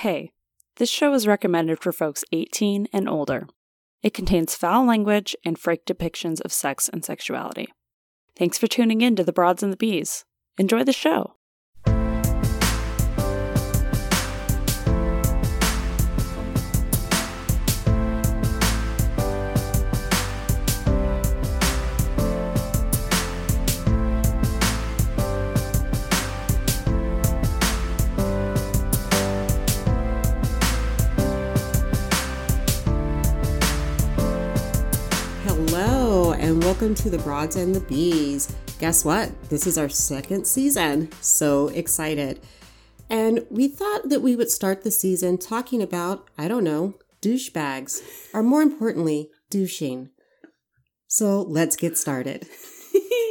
Hey, this show is recommended for folks 18 and older. It contains foul language and frank depictions of sex and sexuality. Thanks for tuning in to The Broads and the Bees. Enjoy the show. Welcome to the Broads and the Bees. Guess what? This is our second season. So excited. And we thought that we would start the season talking about, I don't know, douchebags, or more importantly, douching. So let's get started.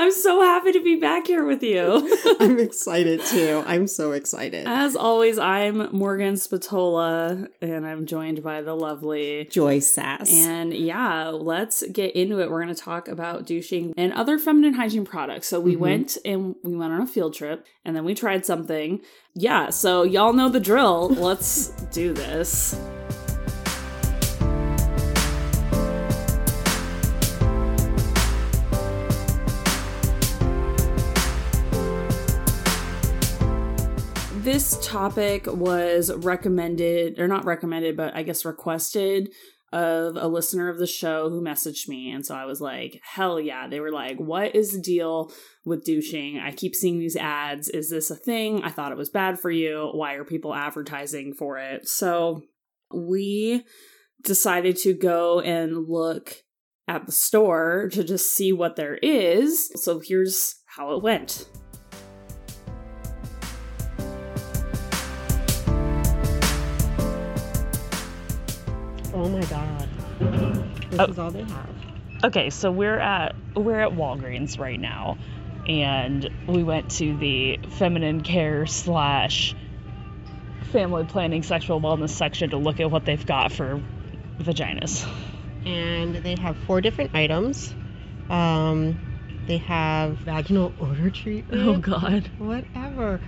I'm so happy to be back here with you. I'm excited too. I'm so excited. As always, I'm Morgan Spatola, and I'm joined by the lovely Joye Sass. And yeah, let's get into it. We're going to talk about douching and other feminine hygiene products. So we Mhm. went and we went on a field trip and then we tried something. Yeah, so y'all know the drill. Let's do this. This topic was recommended, or not recommended, but I guess requested of a listener of the show who messaged me. And so I was like, hell yeah. They were like, what is the deal with douching? I keep seeing these ads. Is this a thing? I thought it was bad for you. Why are people advertising for it? So we decided to go and look at the store to just see what there is. So here's how it went. Oh my God. This Oh. is all they have. Okay, so we're at we're at Walgreens right now, and we went to the feminine care slash family planning sexual wellness section to look at what they've got for vaginas. and they have four different items. Um, they have vaginal odor treatment. Oh God! Whatever.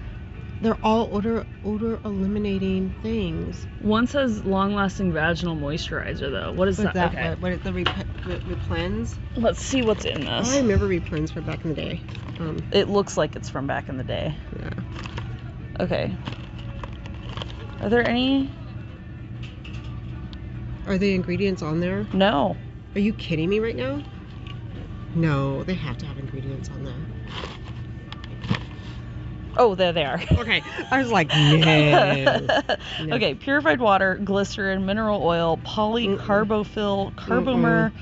They're all odor odor eliminating things. One says long-lasting vaginal moisturizer though. What is What's that? that? Okay, What, what is the rep- re- Replens? let's see what's in this. I remember Replens from back in the day. Um, It looks like it's from back in the day. yeah. Okay. Are there any? Are the ingredients on there? No. Are you kidding me right now? No, they have to have ingredients on there. Oh, there they are. Okay, I was like, no. No. Okay, purified water, glycerin, mineral oil, polycarbophil, carbomer,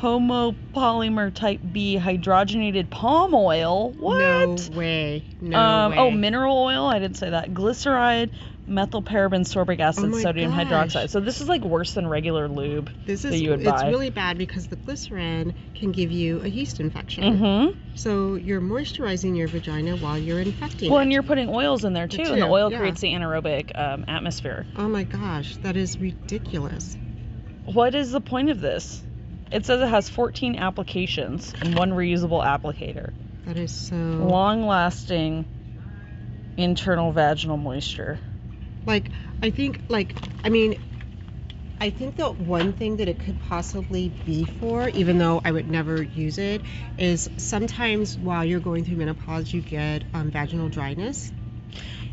homopolymer type B, hydrogenated palm oil. What? No way. No um, way. oh, mineral oil. I didn't say that. Glyceride, methylparaben, sorbic acid, Oh sodium gosh. hydroxide. So this is like worse than regular lube. This that is you would it's buy. really bad because the glycerin can give you a yeast infection. Mm-hmm. So you're moisturizing your vagina while you're infecting Well, it. and you're putting oils in there too, and the oil yeah. creates the anaerobic um, atmosphere. oh my gosh, that is ridiculous. What is the point of this? It says it has 14 applications and one reusable applicator. That is so Long lasting internal vaginal moisture. Like I think like I mean I think that one thing that it could possibly be for, even though I would never use it, is sometimes while you're going through menopause, you get um, vaginal dryness.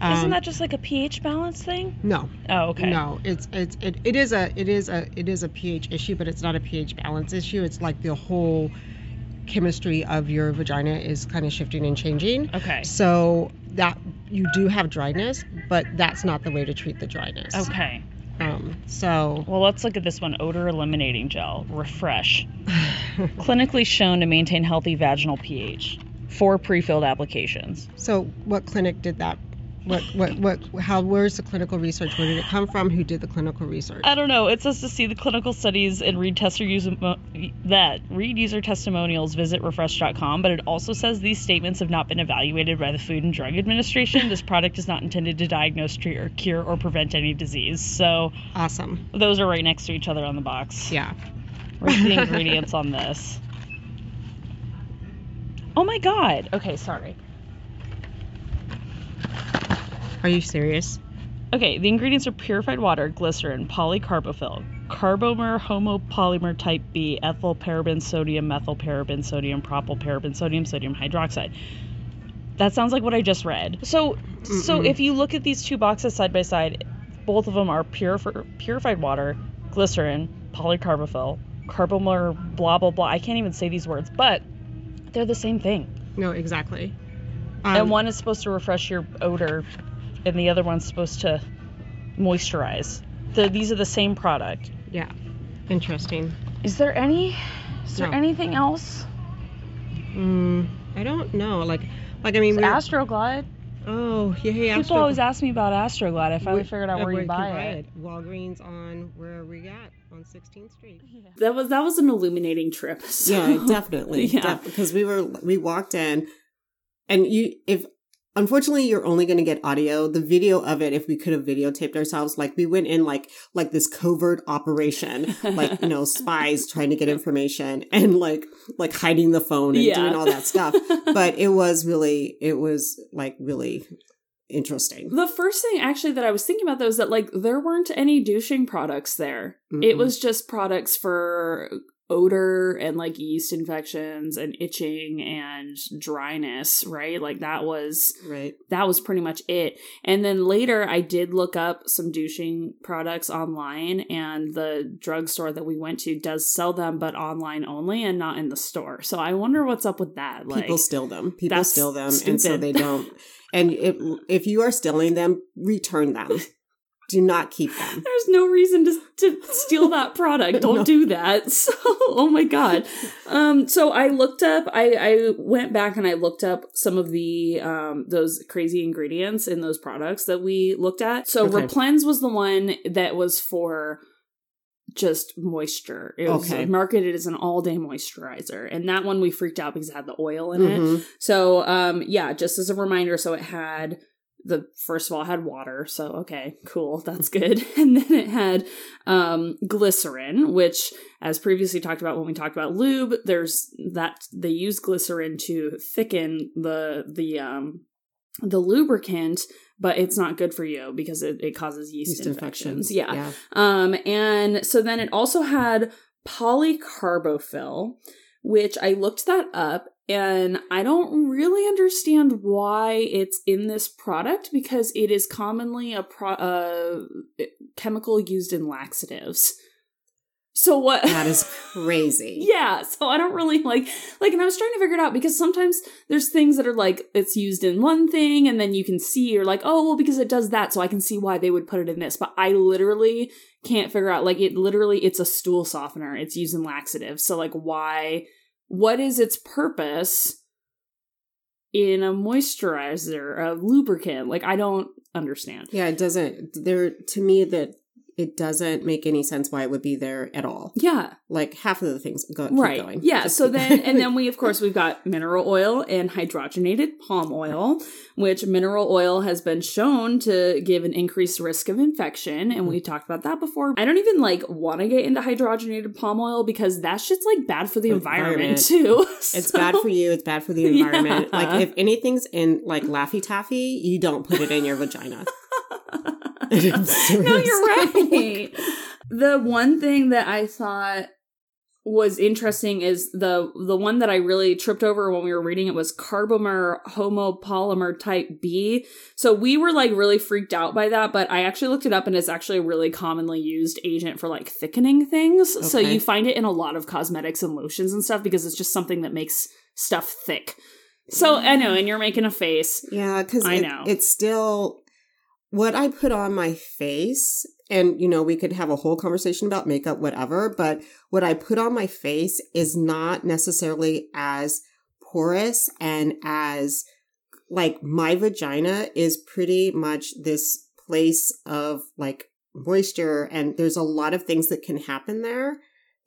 Isn't Um, that just like a pH balance thing? no? Oh, okay. No, it's it's it, it is a it is a it is a pH issue, but it's not a pH balance issue. It's like the whole chemistry of your vagina is kind of shifting and changing. Okay. So that you do have dryness, but that's not the way to treat the dryness. Okay. Um, so Well, let's look at this one odor eliminating gel, RepHresh. Clinically shown to maintain healthy vaginal pH. Four pre filled applications. so what clinic did that? What what what? How? Where's the clinical research? Where did it come from? Who did the clinical research? I don't know. It says to see the clinical studies and read tester user that read user testimonials. Visit rephresh.com. But it also says these statements have not been evaluated by the Food and Drug Administration. this product is not intended to diagnose, treat, or cure or prevent any disease. So Awesome. those are right next to each other on the box. Yeah. Read the ingredients on this. Oh my god. Okay, sorry. Are you serious? Okay, the ingredients are purified water, glycerin, polycarbophil, carbomer homopolymer type B, ethyl paraben sodium, methyl paraben sodium, propyl paraben sodium, sodium hydroxide. That sounds like what I just read. So, so Mm-mm. if you look at these two boxes side by side, both of them are purif- purified water, glycerin, polycarbophil, carbomer, blah blah blah. I can't even say these words, but they're the same thing. No, exactly. Um, and one is supposed to refresh your odor, and the other one's supposed to moisturize. The, these are the same product. Yeah. Interesting. Is there any? Is there anything else? Mm, I don't know. Like, like I mean, we're, Astroglide. oh yeah, yeah. People Astro- always ask me about Astroglide. I finally figured out uh, where you can buy it. Walgreens on where are we at on 16th Street. That was that was an illuminating trip. so- Yeah, definitely. Yeah. Because we were we walked in and you if unfortunately you're only going to get audio the video of it if we could have videotaped ourselves like we went in like like this covert operation like you know spies trying to get information and like like hiding the phone and Yeah. doing all that stuff but it was really it was like really interesting The first thing actually that I was thinking about though is that like there weren't any douching products there. It Mm-mm. was just products for odor and like yeast infections and itching and dryness, right? Like that was right that was pretty much it. And then later I did look up some douching products online and the drugstore that we went to does sell them but online only and not in the store. So I wonder what's up with that. Like people steal them people steal them and so they don't and if if you are stealing them return them do not keep them There's no reason to, to steal that product. Don't No. do that. So, oh my god. Um, so I looked up. I I went back and I looked up some of the um those crazy ingredients in those products that we looked at. So Okay. Replens was the one that was for just moisture. It was Okay. marketed as an all day moisturizer, and that one we freaked out because it had the oil in it. Mhm. So, um, yeah, just as a reminder, so it had the first of all had water, so okay, cool, that's good. And then it had um glycerin, which as previously talked about when we talked about lube, there's that they use glycerin to thicken the the um the lubricant, but it's not good for you because it, it causes yeast, Yeast infections. infections. Yeah. yeah. Um, and so then it also had polycarbophil, which I looked that up and I don't really understand why it's in this product because it is commonly a pro- uh, chemical used in laxatives. So what? That is crazy. yeah, so I don't really like like and I was trying to figure it out because sometimes there's things that are like it's used in one thing and then you can see you're like, "Oh, well because it does that, so I can see why they would put it in this." But I literally can't figure out like it literally it's a stool softener. It's used in laxatives. So like why what is its purpose in a moisturizer, a lubricant? Like I don't understand. Yeah, it doesn't there to me that it doesn't make any sense why it would be there at all. Yeah. Like half of the things go keep right going. yeah Just so then and then we of course we've got mineral oil and hydrogenated palm oil which mineral oil has been shown to give an increased risk of infection and we talked about that before i don't even like want to get into hydrogenated palm oil because that shit's like bad for the The environment, environment. too it's So- bad for you, it's bad for the Yeah. environment. Like if anything's in like Laffy Taffy, you don't put it in your vagina. No, you're right. the one thing that I thought was interesting is the the one that I really tripped over when we were reading it was carbomer homopolymer type B. So we were like really freaked out by that, but I actually looked it up and it's actually a really commonly used agent for like thickening things. So you find it in a lot of cosmetics and lotions and stuff because it's just something that makes stuff thick. So I know, and you're making a face. Yeah, because I know. it's still what I put on my face, and you know, we could have a whole conversation about makeup, whatever, but what I put on my face is not necessarily as porous and as like my vagina is pretty much this place of like moisture, and there's a lot of things that can happen there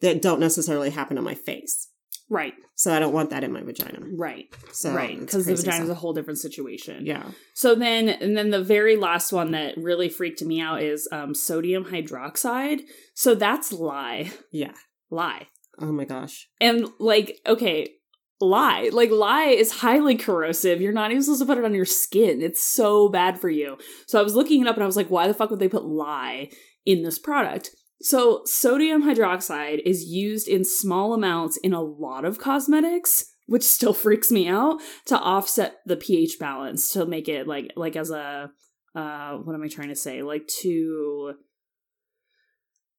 that don't necessarily happen on my face. Right, So I don't want that in my vagina. right, So right. Because the vagina is a whole different situation. yeah. So then, and then the very last one that really freaked me out is um, sodium hydroxide. So that's lye, Yeah. lye, Oh my gosh. and like, okay, lye. Like lye is highly corrosive. You're not even supposed to put it on your skin. It's so bad for you. So I was looking it up and I was like, why the fuck would they put lye in this product? So sodium hydroxide is used in small amounts in a lot of cosmetics, which still freaks me out, to offset the pH balance to make it like like as a uh what am I trying to say? Like to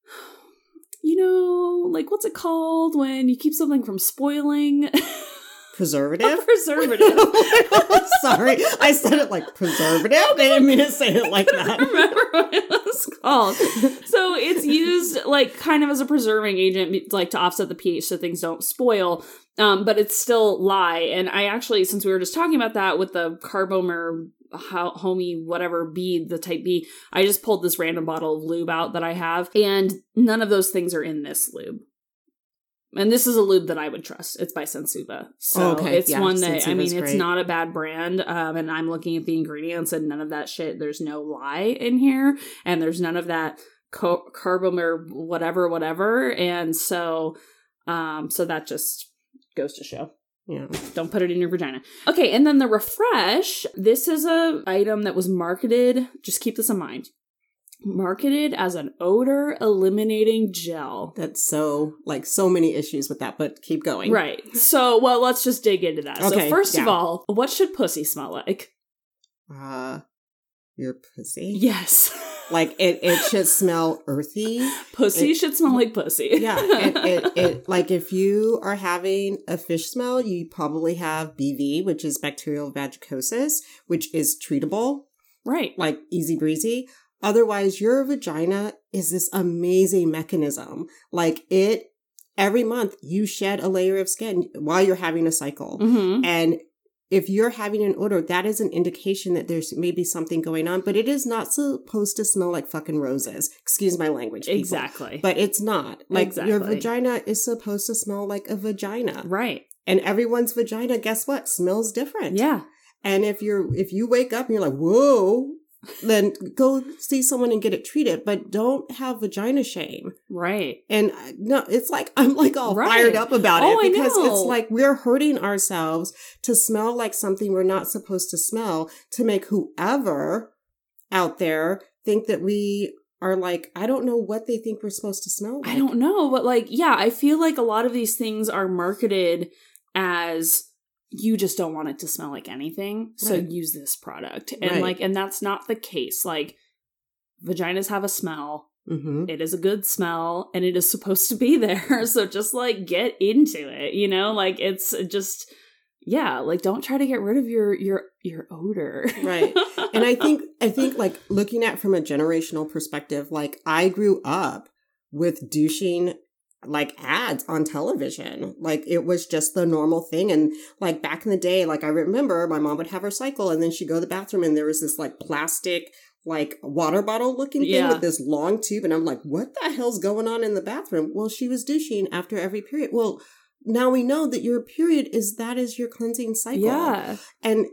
you know, like what's it called when you keep something from spoiling? Preservative? preservative. Sorry, I said it like preservative. I didn't mean to say it like I that. remember what it was called. So it's used like kind of as a preserving agent, like to offset the pH so things don't spoil. Um, but it's still lye. And I actually, since we were just talking about that with the carbomer ho- homie whatever bead, the type B, I just pulled this random bottle of lube out that I have, and none of those things are in this lube. And this is a lube that I would trust. It's by Sensuva. So Okay, it's yeah, one that, I Sensuva's mean, it's great. not a bad brand. Um, and I'm looking at the ingredients and none of that shit, there's no lye in here. And there's none of that co- carbomer, whatever, whatever. And so, um, so that just goes to show. Yeah. Don't put it in your vagina. Okay, and then the RepHresh. This is a item that was marketed. Just keep this in mind. Marketed as an odor eliminating gel. That's so like so many issues with that, but keep going. Right. So, well, let's just dig into that. so, Okay, first of all, what should pussy smell like? Uh your pussy. Yes. Like it it should smell earthy. pussy It- should smell like pussy. Yeah. It, it, it like if you are having a fish smell, you probably have BV, which is bacterial vaginosis, which is treatable, right. like easy breezy. Otherwise, your vagina is this amazing mechanism. Like it every month you shed a layer of skin while you're having a cycle. Mm-hmm. And if you're having an odor, that is an indication that there's maybe something going on, but it is not supposed to smell like fucking roses. Excuse my language. people. Exactly. But it's not. Like your vagina is supposed to smell like a vagina. right. And everyone's vagina, guess what? Smells different. Yeah. And if you're if you wake up and you're like, whoa, then go see someone and get it treated. But don't have vagina shame. Right. And uh, no, it's like I'm like all Right. fired up about Oh, it because it's like we're hurting ourselves to smell like something we're not supposed to smell to make whoever out there think that we are like I don't know what they think we're supposed to smell like. I don't know, but like, yeah, I feel like a lot of these things are marketed as you just don't want it to smell like anything, so Right. use this product. And Right. like, and that's not the case. Like, vaginas have a smell. hmm It is a good smell and it is supposed to be there. So just like get into it, you know? Like it's just yeah, like don't try to get rid of your your your odor. Right. and I think I think like looking at from a generational perspective, like I grew up with douching like ads on television. Like it was just the normal thing. And like back in the day, like I remember my mom would have her cycle and then she'd go to the bathroom and there was this like plastic like water bottle looking thing Yeah. with this long tube. And I'm like, what the hell's going on in the bathroom? Well, she was douching after every period. Well, now we know that your period is that is your cleansing cycle yeah. and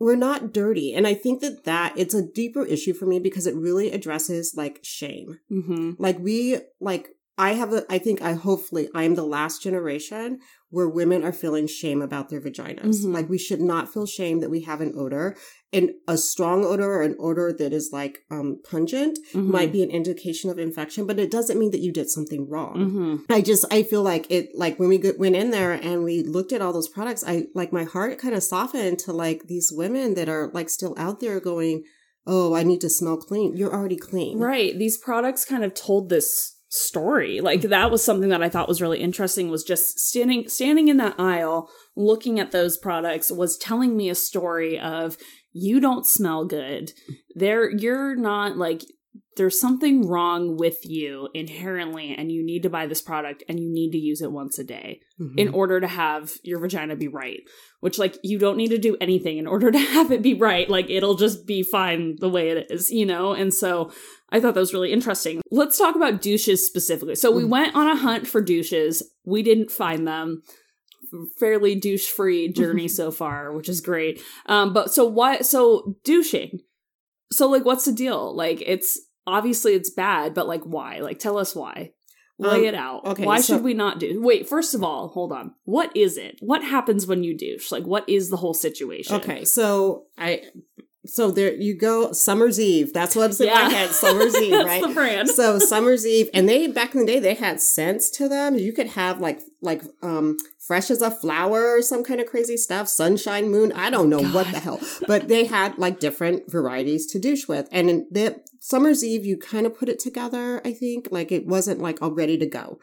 we're not dirty and i think that that it's a deeper issue for me because it really addresses like shame hmm like we like i have a i think i hopefully i'm the last generation where women are feeling shame about their vaginas Mhm. like we should not feel shame that we have an odor and a strong odor or an odor that is like um pungent Mm-hmm. might be an indication of infection but it doesn't mean that you did something wrong hmm I just I feel like it like when we go- went in there and we looked at all those products, I like my heart kind of softened to like these women that are like still out there going, "Oh, I need to smell clean." You're already clean, Right. These products kind of told this story. Like that was something that I thought was really interesting was just standing standing in that aisle looking at those products was telling me a story of you don't smell good. There you're not like there's something wrong with you inherently and you need to buy this product and you need to use it once a day Mhm. in order to have your vagina be right which like you don't need to do anything in order to have it be right like it'll just be fine the way it is you know and so i thought that was really interesting let's talk about douches specifically so we Mhm. went on a hunt for douches we didn't find them fairly douche free journey so far which is great um but so what so douching so like what's the deal like it's obviously it's bad but like why like tell us why Lay Um, it out. okay, Why so- should we not do? Wait, first of all, hold on. What is it? What happens when you douche? Like, what is the whole situation? Okay, so I so there you go. Summer's Eve. That's what's in Yeah. my head. Summer's Eve, right? the brand. so Summer's Eve, and they back in the day they had scents to them. You could have like like um fresh as a flower or some kind of crazy stuff. Sunshine Moon. I don't know what the hell, but they had like different varieties to douche with. And in the Summer's Eve, you kind of put it together. I think like it wasn't like all ready to go.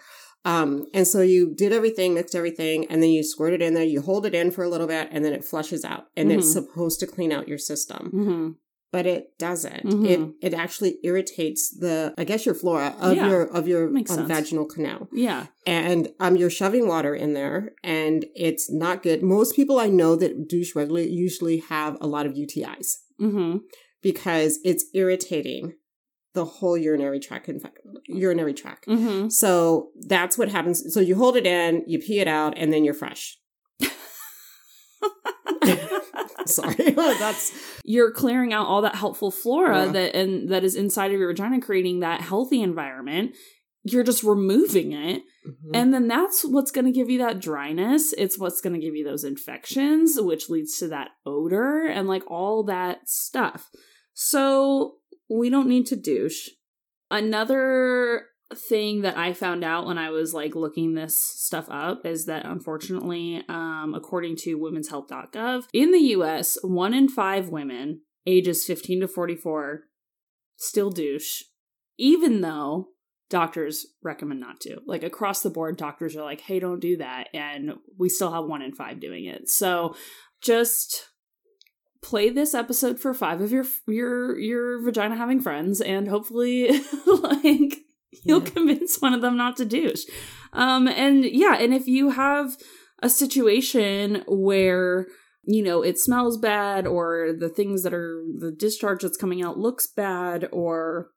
Um, and so you did everything, mixed everything, and then you squirt it in there. You hold it in for a little bit, and then it flushes out, and it's Mhm. supposed to clean out your system hmm but it doesn't. Mhm. It it actually irritates the I guess your flora of Yeah, your of your um, vaginal canal, Yeah. and um you're shoving water in there, and it's not good. Most people I know that douche regularly usually have a lot of UTIs hmm because it's irritating the whole urinary tract infec- urinary tract. hmm So that's what happens. So you hold it in, you pee it out, and then you're fresh. Sorry, that's You're clearing out all that helpful flora Yeah. that and that is inside of your vagina, creating that healthy environment. You're just removing it. Mhm. And then that's what's going to give you that dryness. It's what's going to give you those infections, which leads to that odor and like all that stuff. So we don't need to douche. Another thing that I found out when I was like looking this stuff up is that unfortunately, um, according to womenshealth.gov, in the US, one in five women ages 15 to 44 still douche, even though doctors recommend not to. Like across the board, doctors are like, hey, don't do that. And we still have one in five doing it. So just play this episode for five of your your your vagina having friends and hopefully like you'll Yeah. convince one of them not to douche um and yeah and if you have a situation where you know it smells bad or the things that are the discharge that's coming out looks bad or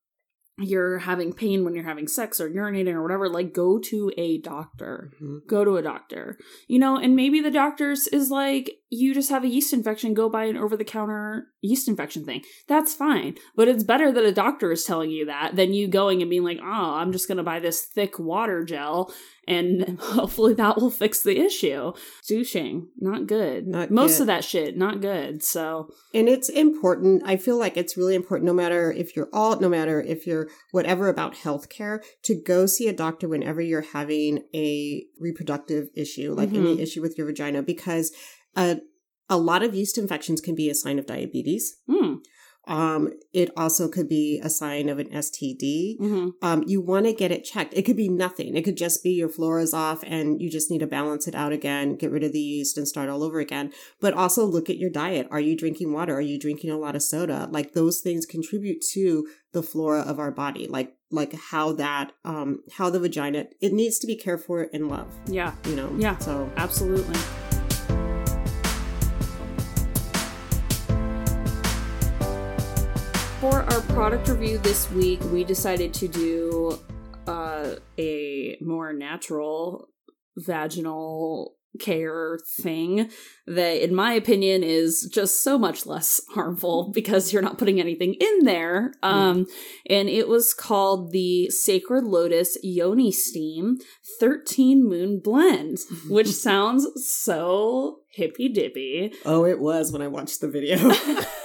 you're having pain when you're having sex or urinating or whatever like go to a doctor. Mhm. go to a doctor. You know and maybe the doctor's is like you just have a yeast infection go buy an over the counter yeast infection thing. That's fine. But it's better that a doctor is telling you that than you going and being like oh i'm just going to buy this thick water gel and hopefully that will fix the issue. Douching. Not good. Not most good. of that shit not good. So And it's important. I feel like it's really important, no matter if you're alt, no matter if you're whatever about healthcare, to go see a doctor whenever you're having a reproductive issue, like any issue with your vagina, because a, a lot of yeast infections can be a sign of diabetes. hmm, Um, it also could be a sign of an STD. hmm Um, you want to get it checked. It could be nothing. It could just be your flora's off and you just need to balance it out again, get rid of the yeast and start all over again. But also look at your diet. Are you drinking water? Are you drinking a lot of soda? Like those things contribute to the flora of our body. Like, like how that, um, how the vagina, it needs to be cared for and loved, yeah you know? Yeah. So absolutely For our product review this week, we decided to do uh, a more natural vaginal care thing that, in my opinion, is just so much less harmful because you're not putting anything in there. Um, and it was called the Sacred Lotus Yoni Steam 13 Moon Blend, which sounds so hippy dippy. Oh, it was when I watched the video.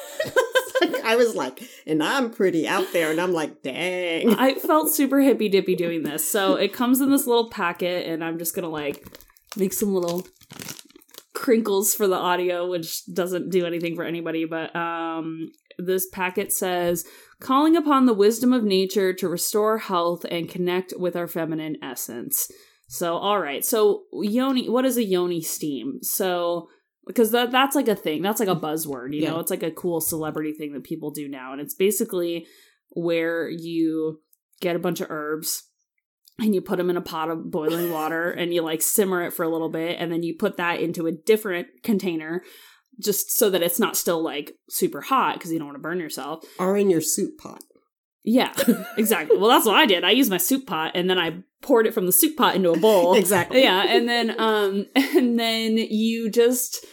I was like, and I'm pretty out there, and I'm like, dang. I felt super hippy dippy doing this. So it comes in this little packet, and I'm just gonna like make some little crinkles for the audio, which doesn't do anything for anybody. But um, this packet says, calling upon the wisdom of nature to restore health and connect with our feminine essence. So, all right. So, yoni, what is a yoni steam? So, because that that's like a thing. That's like a buzzword, you know. It's like a cool celebrity thing that people do now, and it's basically where you get a bunch of herbs and you put them in a pot of boiling water and you like simmer it for a little bit and then you put that into a different container just so that it's not still like super hot because you don't want to burn yourself. or in your soup pot. Yeah, exactly. well, that's what I did. I used my soup pot and then I poured it from the soup pot into a bowl. Exactly. Yeah, and then um and then you just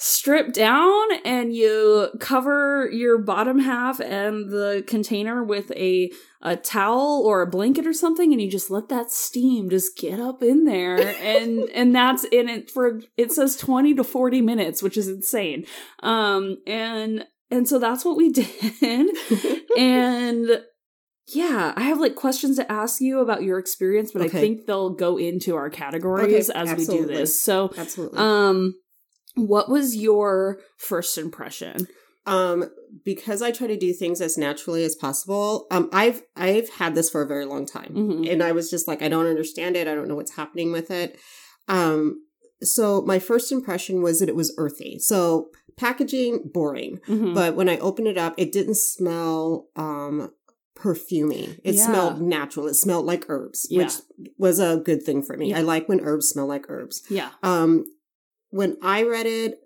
strip down and you cover your bottom half and the container with a a towel or a blanket or something and you just let that steam just get up in there and and that's in it for it says 20 to 40 minutes which is insane um and and so that's what we did and yeah, I have like questions to ask you about your experience, but Okay. I think they'll go into our categories Okay, as we do this. So, Absolutely. um, what was your first impression? um because i try to do things as naturally as possible um i've i've had this for a very long time Mhm. and i was just like i don't understand it i don't know what's happening with it um so my first impression was that it was earthy so packaging boring Mhm. but when i opened it up it didn't smell um perfumey it Yeah. smelled natural it smelled like herbs Yeah. which was a good thing for me Yeah. i like when herbs smell like herbs yeah, um, when I read it,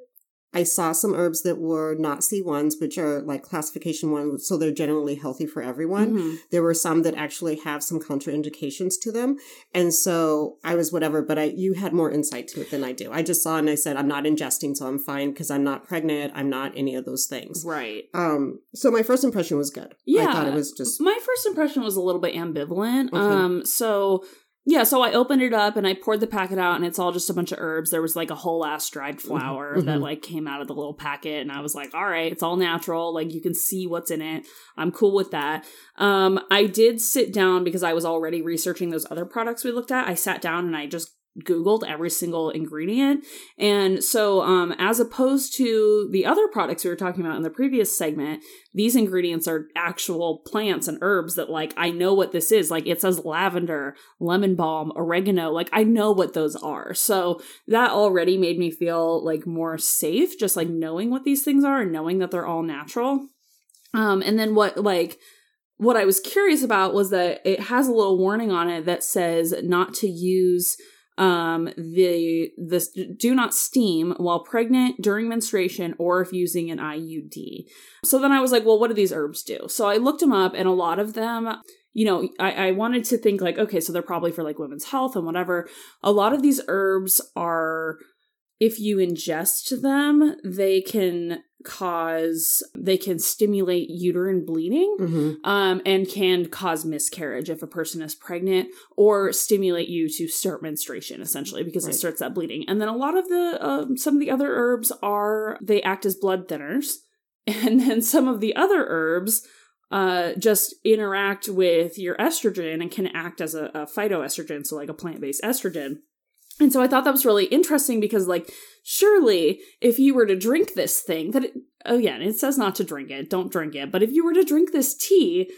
I saw some herbs that were not C1s, which are like classification one, so they're generally healthy for everyone. Mhm. There were some that actually have some contraindications to them. And so I was whatever, but I, you had more insight to it than I do. I just saw and I said, I'm not ingesting, so I'm fine because I'm not pregnant. I'm not any of those things. right. Um, so my first impression was good. Yeah. I thought it was just, My first impression was a little bit ambivalent. Okay. Um, so yeah, so I opened it up and I poured the packet out, and it's all just a bunch of herbs. There was like a whole ass dried flower Mhm. that like came out of the little packet, and I was like, all right, it's all natural. Like you can see what's in it. I'm cool with that. Um, I did sit down because I was already researching those other products we looked at. I sat down and I just googled every single ingredient and so um as opposed to the other products we were talking about in the previous segment these ingredients are actual plants and herbs that like I know what this is. Like it says lavender, lemon balm, oregano. Like I know what those are. So that already made me feel like more safe just like knowing what these things are and knowing that they're all natural. Um and then what like what I was curious about was that it has a little warning on it that says not to use um the this do not steam while pregnant during menstruation or if using an IUD. So then I was like, well, what do these herbs do? So I looked them up and a lot of them you know, I, I wanted to think like, okay, so they're probably for like women's health and whatever. A lot of these herbs are, if you ingest them, they can cause, they can stimulate uterine bleeding Mhm. um, and can cause miscarriage if a person is pregnant or stimulate you to start menstruation essentially because Right. it starts that bleeding and then a lot of the um, some of the other herbs are they act as blood thinners and then some of the other herbs uh, just interact with your estrogen and can act as a, a phytoestrogen so like a plant-based estrogen and so I thought that was really interesting because, like, surely if you were to drink this thing, that it, oh yeah, it says not to drink it, don't drink it. But if you were to drink this tea,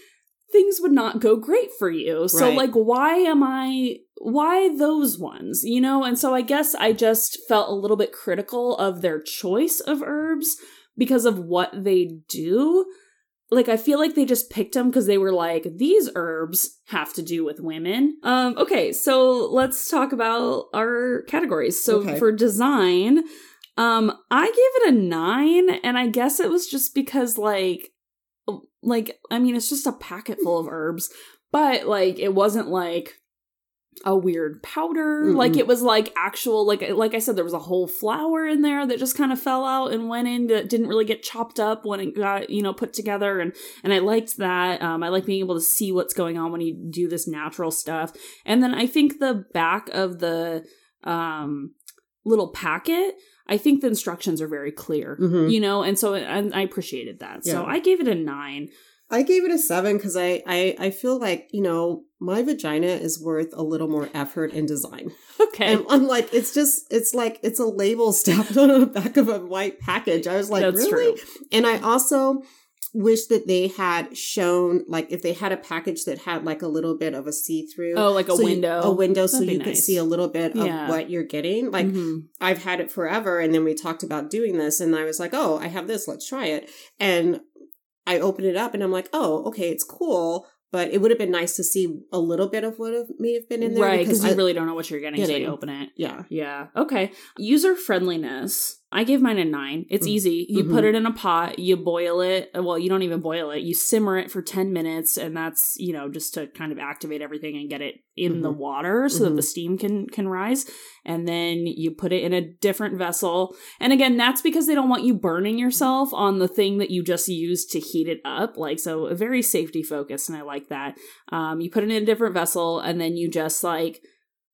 things would not go great for you. So, Right. like, why am I? Why those ones? You know? And so I guess I just felt a little bit critical of their choice of herbs because of what they do like I feel like they just picked them because they were like these herbs have to do with women. Um okay, so let's talk about our categories. So Okay. for design, um I gave it a 9 and I guess it was just because like like I mean it's just a packet full of herbs, but like it wasn't like a weird powder. Mm-mm. like it was like actual like like i said there was a whole flower in there that just kind of fell out and went in that didn't really get chopped up when it got you know put together and and i liked that. Um i like being able to see what's going on when you do this natural stuff. And then i think the back of the um little packet i think the instructions are very clear Mhm. you know and so and i appreciated that. So i gave it a nine I gave it a seven because I, I I feel like you know my vagina is worth a little more effort and design. okay And I'm like, it's just it's like it's a label stamped on the back of a white package. I was like, That's really? true. And I also wish that they had shown like if they had a package that had like a little bit of a see through. oh like a window a window, so That'd be you could see a little bit of Yeah. what you're getting. Like Mhm. I've had it forever. And then we talked about doing this, and I was like, oh, I have this, let's try it. And I open it up, and I'm like, oh, okay, it's cool. But it would have been nice to see a little bit of what may have been in there. right because you I- really don't know what you're getting until you open it yeah. Yeah. Okay. User friendliness. I gave mine a nine. It's Mm. easy. You Mhm. put it in a pot, you boil it. Well, you don't even boil it. You simmer it for 10 minutes, and that's, you know, just to kind of activate everything and get it in the Mhm. water so that Mhm. the steam can can rise. And then you put it in a different vessel. And again, that's because they don't want you burning yourself on the thing that you just used to heat it up. Like, so a very safety focused, and I like that. Um, you put it in a different vessel, and then you just like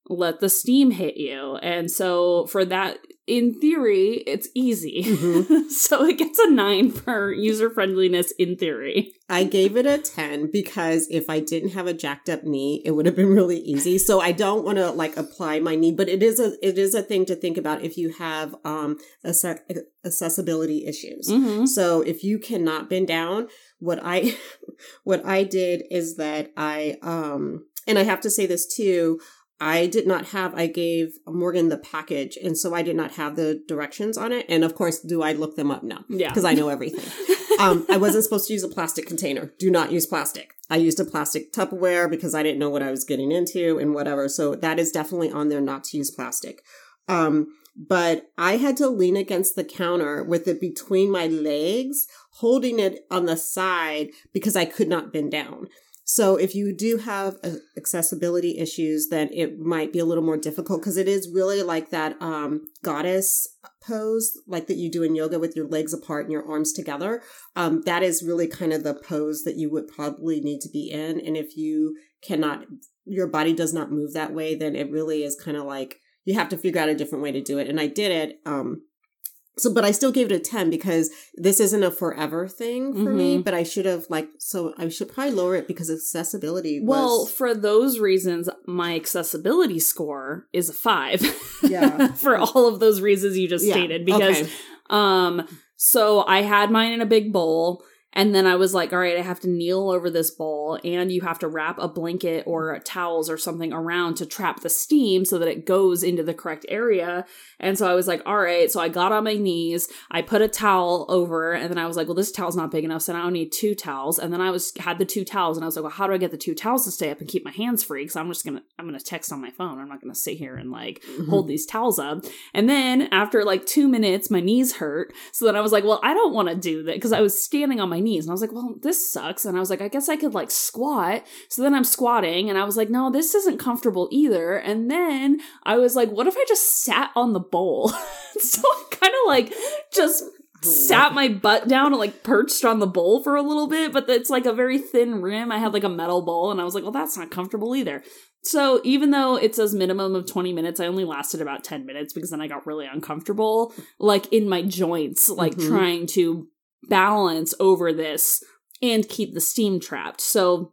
let the steam hit you. And so for that, in theory, it's easy. Mhm. so it gets a nine for user friendliness in theory. I gave it a 10 because if I didn't have a jacked up knee, it would have been really easy. So I don't want to like apply my knee, but it is a it is a thing to think about if you have um ace- accessibility issues. Mm-hmm. So if you cannot bend down, what I what I did is that I um and I have to say this too, I did not have I gave Morgan the package and so I did not have the directions on it. And of course, do I look them up? No. Yeah. Because I know everything. um, I wasn't supposed to use a plastic container. Do not use plastic. I used a plastic Tupperware because I didn't know what I was getting into and whatever. So that is definitely on there not to use plastic. Um, but I had to lean against the counter with it between my legs, holding it on the side because I could not bend down. So if you do have uh, accessibility issues, then it might be a little more difficult because it is really like that um, goddess pose, like that you do in yoga with your legs apart and your arms together. Um, that is really kind of the pose that you would probably need to be in. And if you cannot, your body does not move that way, then it really is kind of like you have to figure out a different way to do it. And I did it. Um, so, but I still gave it a 10 because this isn't a forever thing for me, Mhm. but I should have like, so I should probably lower it because accessibility was. Well, for those reasons, my accessibility score is a five. Yeah. for all of those reasons you just Yeah, stated. Because okay. um so I had mine in a big bowl and then I was like, all right, I have to kneel over this bowl and you have to wrap a blanket or towels or something around to trap the steam so that it goes into the correct area. And so I was like, all right. So I got on my knees, I put a towel over, and then I was like, well, this towel's not big enough, so now I need two towels. And then I was had the two towels, and I was like, well, how do I get the two towels to stay up and keep my hands free? Because I'm just gonna I'm gonna text on my phone. I'm not gonna sit here and like Mm-hmm. hold these towels up. And then after like two minutes, my knees hurt. So then I was like, well, I don't want to do that because I was standing on my knees and I was like, well, this sucks. And I was like, I guess I could like squat. So then I'm squatting and I was like, no, this isn't comfortable either. And then I was like, what if I just sat on the bowl? so I kind of like just sat my butt down and like perched on the bowl for a little bit, but it's like a very thin rim. I had like a metal bowl and I was like, well, that's not comfortable either. So even though it says minimum of 20 minutes, I only lasted about 10 minutes because then I got really uncomfortable, like in my joints, like Mhm. trying to balance over this and keep the steam trapped. So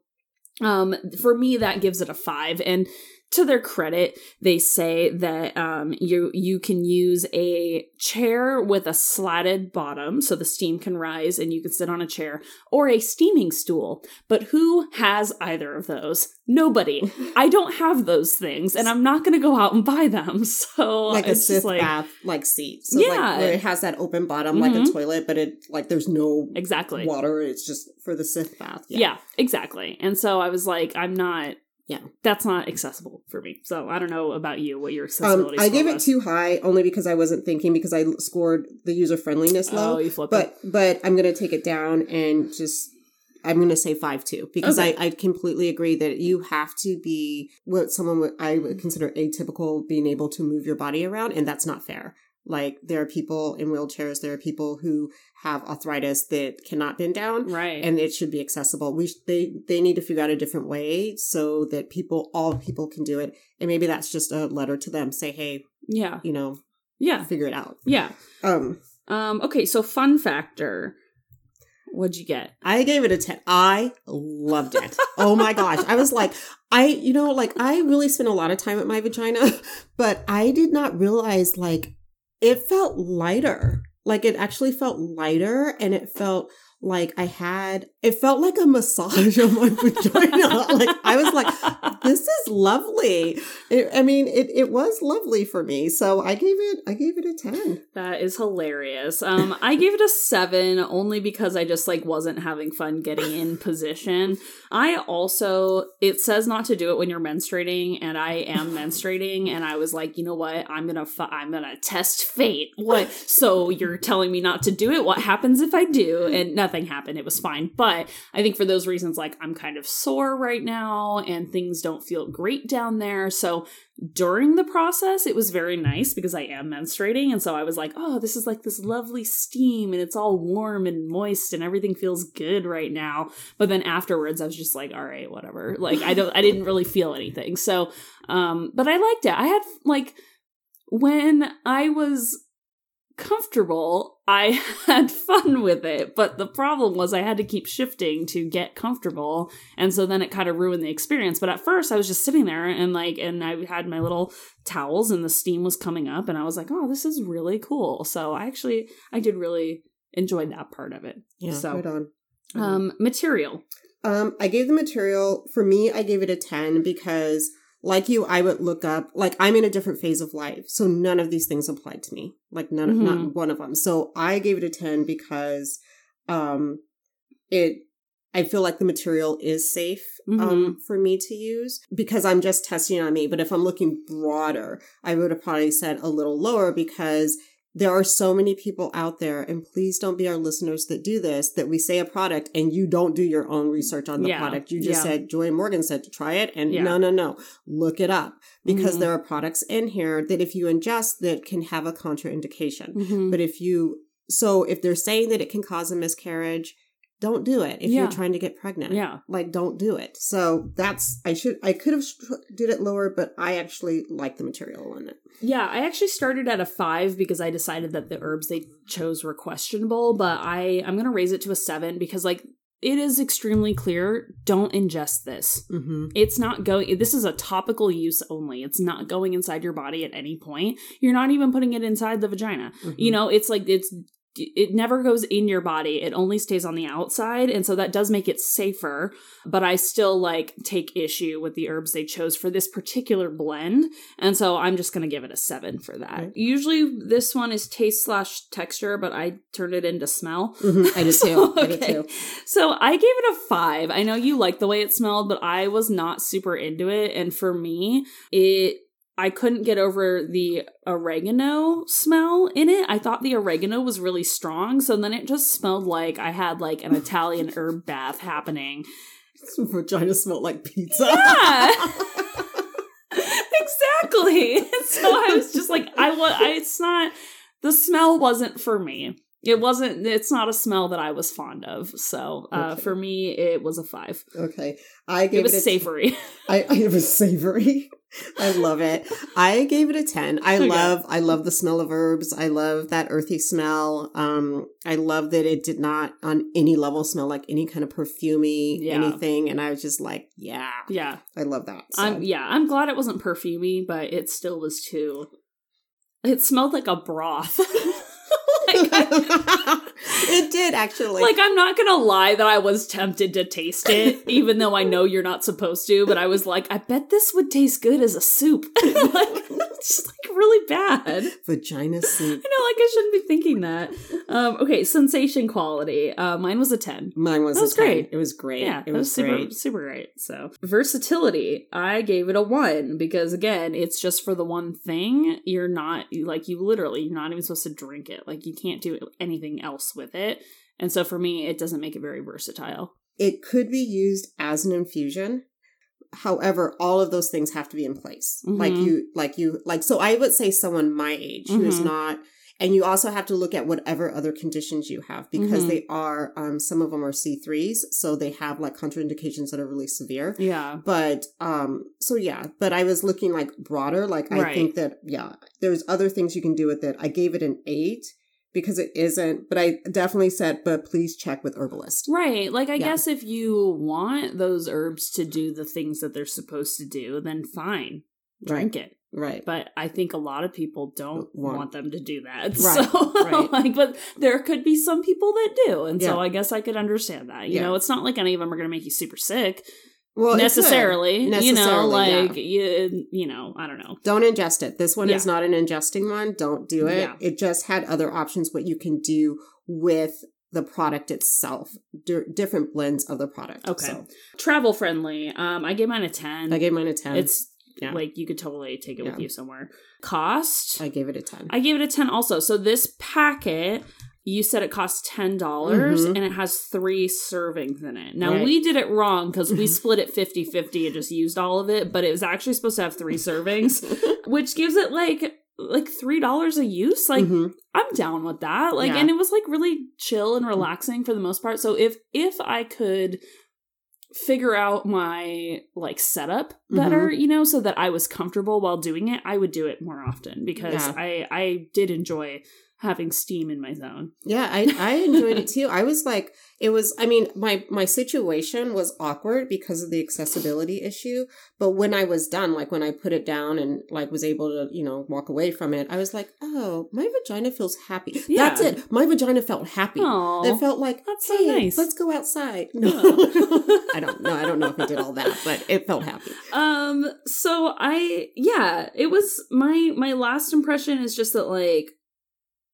um for me that gives it a 5 and to their credit, they say that um, you you can use a chair with a slatted bottom, so the steam can rise and you can sit on a chair, or a steaming stool. But who has either of those? Nobody. I don't have those things, and I'm not going to go out and buy them. So like a sitz like bath like seat. So Yeah. like it has that open bottom like a Mhm. toilet, but it like there's no exactly. water. It's just for the sitz bath. Yeah. exactly. And so I was like, I'm not. Yeah. that's not accessible for me. So I don't know about you, what your Um, accessibility. I score gave it was. too high only because I wasn't thinking because I scored the user friendliness low. Oh, you flipped but but I'm gonna take it down and just I'm gonna say five two because Okay. I, I completely agree that you have to be what someone would I would consider atypical being able to move your body around and that's not fair. Like there are people in wheelchairs, there are people who have arthritis that cannot bend down. right. And it should be accessible. We sh- they they need to figure out a different way so that people all people can do it. And maybe that's just a letter to them. Say, hey, yeah, you know, yeah, figure it out. yeah. Um, Um, okay, so fun factor. What'd you get? I gave it a 10. I loved it. oh my gosh. I was like, I, you know, like I really spent a lot of time at my vagina, but I did not realize like it felt lighter. Like it actually felt lighter and it felt like I had, it felt like a massage on my vagina. Like I was like, this is lovely. It, I mean, it, it was lovely for me. So I gave it I gave it a 10. That is hilarious. Um, I gave it a seven only because I just like wasn't having fun getting in position. I also it says not to do it when you're menstruating, and I am menstruating, and I was like, you know what? I'm gonna fu- I'm gonna test fate. What? So you're telling me not to do it? What happens if I do? And nothing happened. It was fine. But I think for those reasons, like I'm kind of sore right now, and things don't feel great down there. So during the process, it was very nice because I am menstruating. And so I was like, oh, this is like this lovely steam and it's all warm and moist and everything feels good right now. But then afterwards, I was just like, all right, whatever. Like, I don't, I didn't really feel anything. So, um, but I liked it. I had like, when I was comfortable, I had fun with it. But the problem was I had to keep shifting to get comfortable. And so then it kind of ruined the experience. But at first I was just sitting there and like, and I had my little towels and the steam was coming up and I was like, oh, this is really cool. So I actually, I did really enjoy that part of it. Yeah, So, right on. um, material. Um, I gave the material for me. I gave it a ten because, like you, I would look up. Like I'm in a different phase of life, so none of these things applied to me. Like none, of Mhm. not one of them. So I gave it a ten because, um, it. I feel like the material is safe um, for me to use because I'm just testing on me. But if I'm looking broader, I would have probably said a little lower because there are so many people out there, and please don't be our listeners that do this, that we say a product and you don't do your own research on the Yeah, product. You just yeah. said, Joye Morgan said to try it. And Yeah. no, no, no, look it up because Mhm. there are products in here that if you ingest that can have a contraindication. Mhm. But if you, so if they're saying that it can cause a miscarriage, don't do it if Yeah. you're trying to get pregnant Yeah. like don't do it so that's i should i could have did it lower but i actually like the material in it Yeah, I actually started at a five because I decided that the herbs they chose were questionable, but I I'm gonna raise it to a seven because like it is extremely clear. Don't ingest this. mm-hmm. It's not going. This is a topical use only. It's not going inside your body at any point. You're not even putting it inside the vagina. You know, it's like it's it never goes in your body. It only stays on the outside, and so that does make it safer. But I still like take issue with the herbs they chose for this particular blend, and so I'm just gonna give it a seven for that. Right. Usually, this one is taste slash texture, but I turned it into smell. Mhm, I did too. I did Okay. too. So I gave it a five. I know you like the way it smelled, but I was not super into it. And for me, it I couldn't get over the oregano smell in it. I thought the oregano was really strong, so then it just smelled like I had like an Italian herb bath happening. Vagina smelled like pizza. Yeah. exactly. So I was just like, I was. It's not. The smell wasn't for me. It wasn't. It's not a smell that I was fond of. So uh, Okay. for me, it was a five. okay, I gave It was it, a savory. I, I it was savory. I love it. I gave it a 10. I Okay. love I love the smell of herbs. I love that earthy smell. Um I love that it did not on any level smell like any kind of perfumey Yeah. anything and I was just like, yeah. yeah, I love that. So. I'm. Yeah, I'm glad it wasn't perfumey, but it still was too. It smelled like a broth. it did actually. like I'm not gonna lie that I was tempted to taste it, even though I know you're not supposed to. But I was like, I bet this would taste good as a soup. like, just like really bad. vagina soup. I know, like I shouldn't be thinking that. Um, okay, sensation quality. Uh, mine was a ten. Mine was, That was a 10. great. It was great. Yeah, it was, was super great. super great. So versatility, I gave it a one because again, it's just for the one thing. You're not like you literally you're not even supposed to drink it. Like you can't do anything else with it. And so for me, it doesn't make it very versatile. It could be used as an infusion. However, all of those things have to be in place. Like Mhm. you, like you, like, so I would say someone my age who is Mhm. not, and you also have to look at whatever other conditions you have because Mhm. they are, um, some of them are C3s. So they have like contraindications that are really severe. Yeah. But, um, so yeah, but I was looking like broader. Like I Right. think that, yeah, there's other things you can do with it. I gave it an eight because it isn't, but I definitely said, but please check with herbalist. Right. Like I Yeah. guess if you want those herbs to do the things that they're supposed to do, then fine. Drink it. Right. But I think a lot of people don't Want- want, them to do that. Right, So right. like but there could be some people that do. And Yeah. so I guess I could understand that. You Yeah. know, it's not like any of them are gonna make you super sick. Well, could. necessarily. You know, Necessarily, yeah. like you, you know, I don't know. Don't ingest it. This one Yeah. is not an ingesting one. Don't do it. Yeah. It just had other options what you can do with the product itself, D- different blends of the product. Okay. So Travel friendly. Um, I gave mine a ten. I gave mine a 10. It's yeah. like you could totally take it with you somewhere. Cost. I gave it a 10. I gave it a 10 also. So this packet, you said it costs $10 Mhm. and it has three servings in it. Now Right. we did it wrong because we split it 50 50 and just used all of it, but it was actually supposed to have three servings, which gives it like like three dollars a use like Mhm. i'm down with that like Yeah. and it was like really chill and relaxing for the most part so if if i could figure out my like setup better Mm-hmm. you know so that i was comfortable while doing it i would do it more often because Yeah. i i did enjoy having steam in my zone Yeah, I, I enjoyed it too. I was like, it was, I mean, my, my situation was awkward because of the accessibility issue. But when I was done, like when I put it down and like was able to, you know, walk away from it, I was like, oh, my vagina feels happy. Yeah. That's it. My vagina felt happy. oh It felt like, That's so hey, nice. let's go outside. No, I don't know. I don't know if it did all that, but it felt happy. um so i yeah it was my my last impression is just that like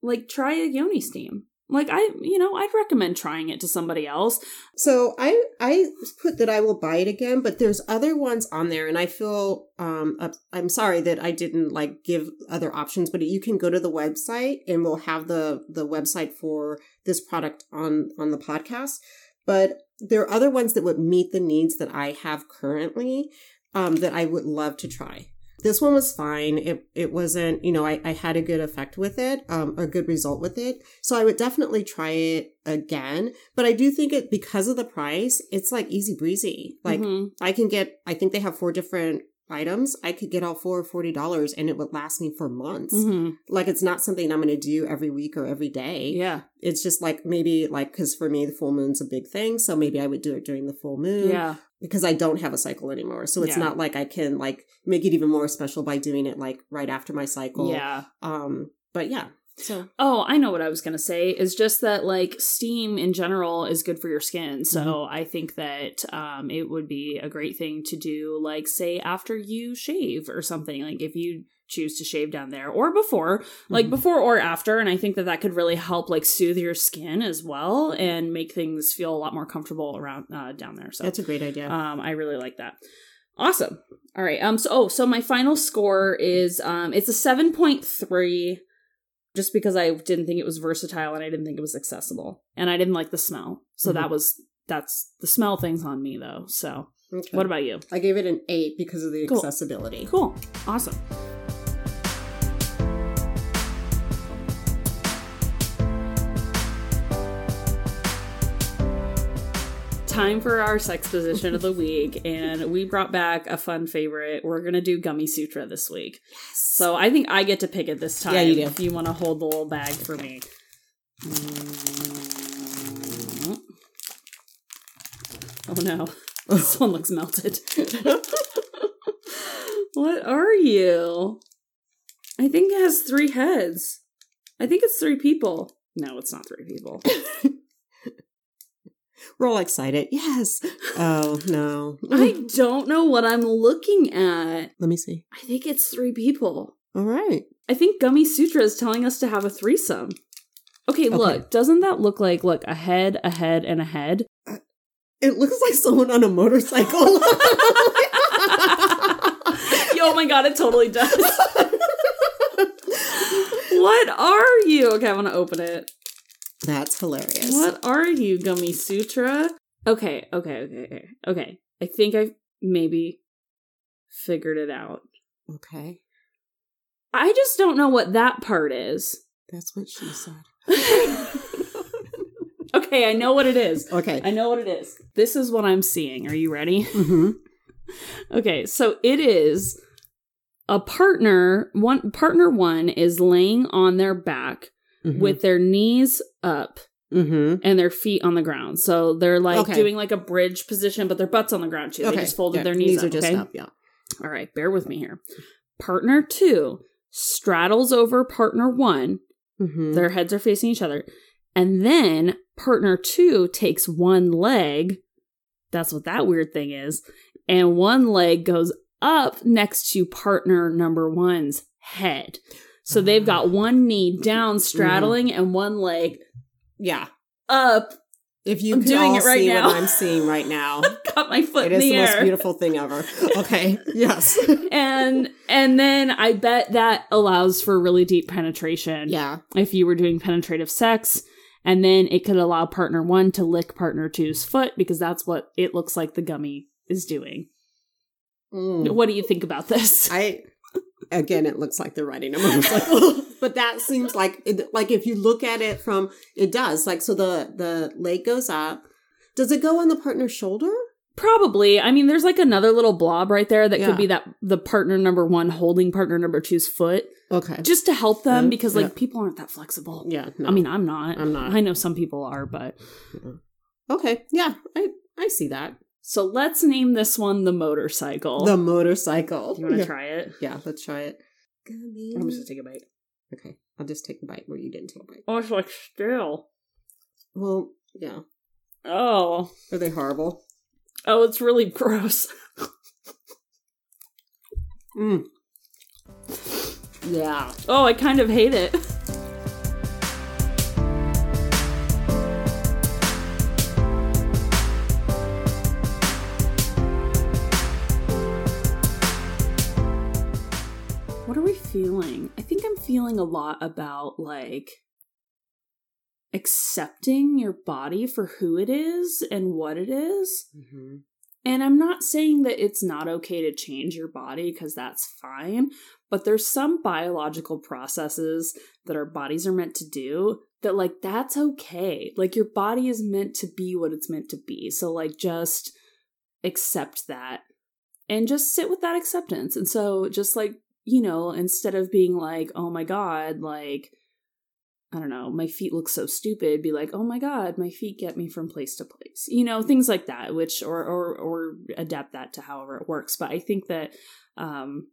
like try a yoni steam like i you know i'd recommend trying it to somebody else So I I put that I will buy it again, but there's other ones on there, and I feel um I'm sorry that I didn't like give other options, but you can go to the website and we'll have the the website for this product on on the podcast. But there are other ones that would meet the needs that I have currently um, that I would love to try. This one was fine. It it wasn't, you know, I, I had a good effect with it, um, a good result with it. So I would definitely try it again. But I do think it because of the price, it's like easy breezy. Like Mhm. I can get I think they have four different items. I could get all four for forty dollars and it would last me for months. Mhm. Like it's not something I'm gonna do every week or every day. yeah It's just like maybe like because for me the full moon's a big thing, so maybe I would do it during the full moon yeah because I don't have a cycle anymore. So it's Yeah. not like I can like make it even more special by doing it like right after my cycle. yeah Um. But yeah. So Oh, I know what I was going to say. Is just that like steam in general is good for your skin. So Mm-hmm. I think that um it would be a great thing to do like say after you shave or something. Like if you choose to shave down there or before, like Mhm. before or after and I think that that could really help like soothe your skin as well and make things feel a lot more comfortable around uh down there. So that's a great idea. um, I really like that. Awesome. All right. Um. So, oh, so my final score is um, it's a seven point three, just because I didn't think it was versatile and I didn't think it was accessible, and I didn't like the smell. So Mhm. that was that's the smell things on me though. So, okay. what about you? I gave it an eight because of the Cool. accessibility. Cool. Awesome. Time for our sex position of the week, and we brought back a fun favorite. We're gonna do Gummy Sutra this week. Yes. So I think I get to pick it this time. Yeah, you do. If you want to hold the little bag for me. Mm. Oh no, this one looks melted. what are you? I think it has three heads. I think it's three people. No, it's not three people. We're all excited. Yes. Oh no. I don't know what I'm looking at. Let me see. I think it's three people. All right. I think Gummy Sutra is telling us to have a threesome. Okay, Okay. look, doesn't that look like look a head, a head, and a head? Uh, it looks like someone on a motorcycle. Yo, oh my god, it totally does. what are you? Okay, I want to open it. That's hilarious. What are you, Gummy Sutra? Okay, okay, okay, okay. Okay. I think I maybe figured it out. Okay. I just don't know what that part is. That's what she said. okay, I know what it is. Okay. I know what it is. This is what I'm seeing. Are you ready? mm-hmm. Okay, so it is a partner, one partner one is laying on their back Mm-hmm. with their knees up mm-hmm. and their feet on the ground. So they're like Okay. doing like a bridge position, but their butts on the ground too. They just folded Yeah, their knees, up, are just okay? up. Yeah. All right, bear with me here. Partner two straddles over partner one. Mm-hmm. Their heads are facing each other. And then partner two takes one leg. That's what that weird thing is. and one leg goes up next to partner number one's head. So they've got one knee down straddling and one leg Yeah. up. If you I'm doing all it right see now. what I'm seeing right now, Got my foot it in is the, the, most beautiful thing ever. Okay. Yes. and and then I bet that allows for really deep penetration. yeah. If you were doing penetrative sex. And then it could allow partner one to lick partner two's foot because that's what it looks like the gummy is doing. Mm. What do you think about this? I again, it looks like they're riding a motorcycle, but that seems like it, like if you look at it from it does like so the the leg goes up. Does it go on the partner's shoulder? Probably. I mean, there's like another little blob right there that Yeah. could be that the partner number one holding partner number two's foot Okay. just to help them because like yeah. people aren't that flexible. yeah. no. I mean, I'm not. I'm not. I know some people are, but okay. Yeah, I I see that. So let's name this one the motorcycle. The motorcycle. you want to yeah. try it? Yeah, let's try it. I'm just gonna take a bite. Okay, I'll just take the bite where you didn't take a bite. Oh, it's like stale. Well, yeah. Oh, Are they horrible? oh, it's really gross. Mm. Yeah. Oh, I kind of hate it. Feeling? I think I'm feeling a lot about like accepting your body for who it is and what it is. Mm-hmm. And I'm not saying that it's not okay to change your body because that's fine, but there's some biological processes that our bodies are meant to do that, like, that's okay. Like, your body is meant to be what it's meant to be. So, like, just accept that and just sit with that acceptance. And so, just like, you know, instead of being like, oh my God, like, I don't know, my feet look so stupid, be like, oh my God, my feet get me from place to place. You know, things like that, which or or or adapt that to however it works. But I think that um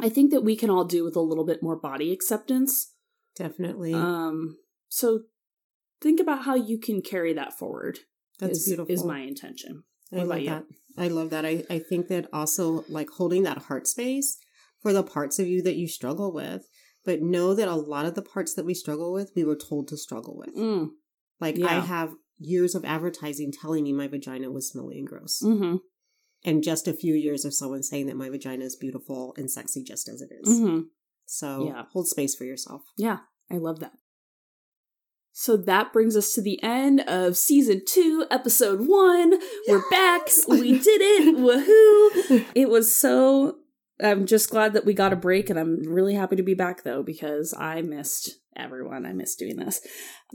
I think that we can all do with a little bit more body acceptance. Definitely. Um so think about how you can carry that forward. That's is, beautiful. Is my intention. I What love about you? that. I love that. I, I think that also like holding that heart space for the parts of you that you struggle with, but know that a lot of the parts that we struggle with, we were told to struggle with. Mm. Like I have years of advertising telling me my vagina was smelly and gross, Mm-hmm. and just a few years of someone saying that my vagina is beautiful and sexy just as it is. Mm-hmm. So Yeah. hold space for yourself. Yeah, I love that. So that brings us to the end of season two, episode one. We're back. We did it. Woohoo. It was so. I'm just glad that we got a break, and I'm really happy to be back though because I missed everyone. I missed doing this.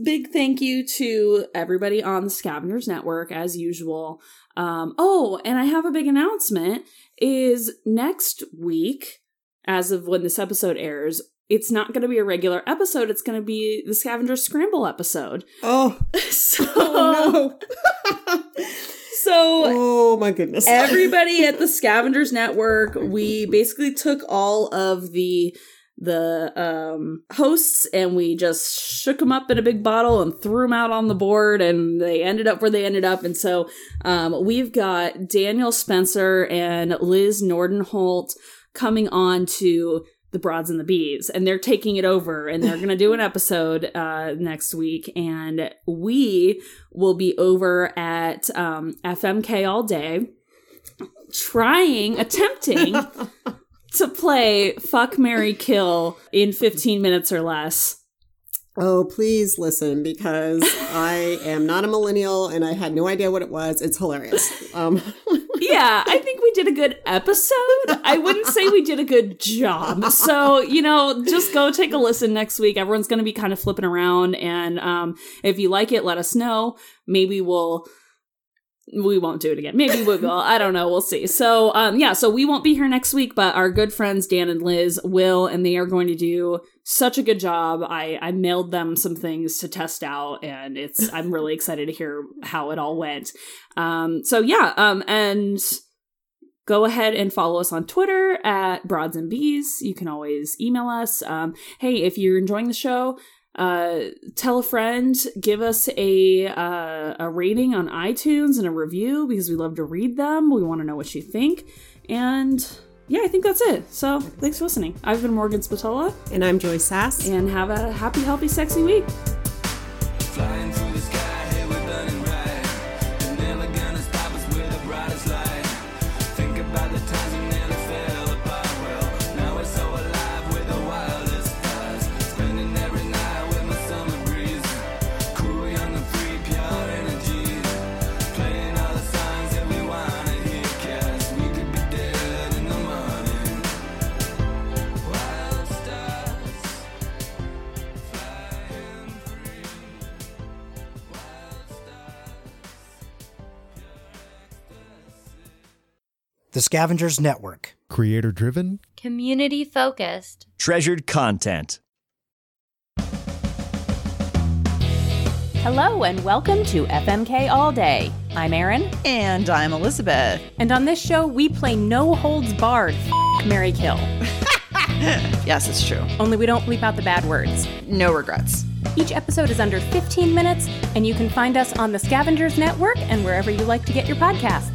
Big thank you to everybody on the Scavengers Network as usual. Um, oh, and I have a big announcement. Is next week, as of when this episode airs, it's not going to be a regular episode. It's going to be the Scavenger Scramble episode. Oh, So, oh no! so oh my goodness! everybody at the Scavengers Network, we basically took all of the the um hosts and we just shook them up in a big bottle and threw them out on the board and they ended up where they ended up and so um we've got Daniel Spencer and Liz Nordenholt coming on to the broads and the bees and they're taking it over and they're going to do an episode uh next week and we will be over at um FMK all day trying attempting to play fuck Mary kill in 15 minutes or less. Oh, please listen because I am not a millennial and I had no idea what it was. It's hilarious. Um, Yeah, I think we did a good episode. I wouldn't say we did a good job. So, you know, just go take a listen next week. Everyone's going to be kind of flipping around and um if you like it, let us know. Maybe we'll we won't do it again. Maybe we will. I don't know. We'll see. So, um, yeah. So we won't be here next week, but our good friends Dan and Liz will, and they are going to do such a good job. I I mailed them some things to test out, and it's I'm really excited to hear how it all went. Um, so yeah. Um, and go ahead and follow us on Twitter at Broads and Bees. You can always email us. Um, hey, if you're enjoying the show. Uh, tell a friend, give us a uh, a rating on iTunes and a review because we love to read them. We want to know what you think. And yeah, I think that's it. So thanks for listening. I've been Morgan Spatola, And I'm Joye Sass. and have a happy, healthy, sexy week. Flying The Scavengers Network. Creator driven? Community focused. Treasured content. Hello and welcome to FMK All Day. I'm Erin, And I'm Elizabeth. and on this show we play no holds barred f- Mary Kill. Yes, it's true. Only we don't bleep out the bad words. No regrets. Each episode is under 15 minutes, and you can find us on the Scavengers Network and wherever you like to get your podcasts.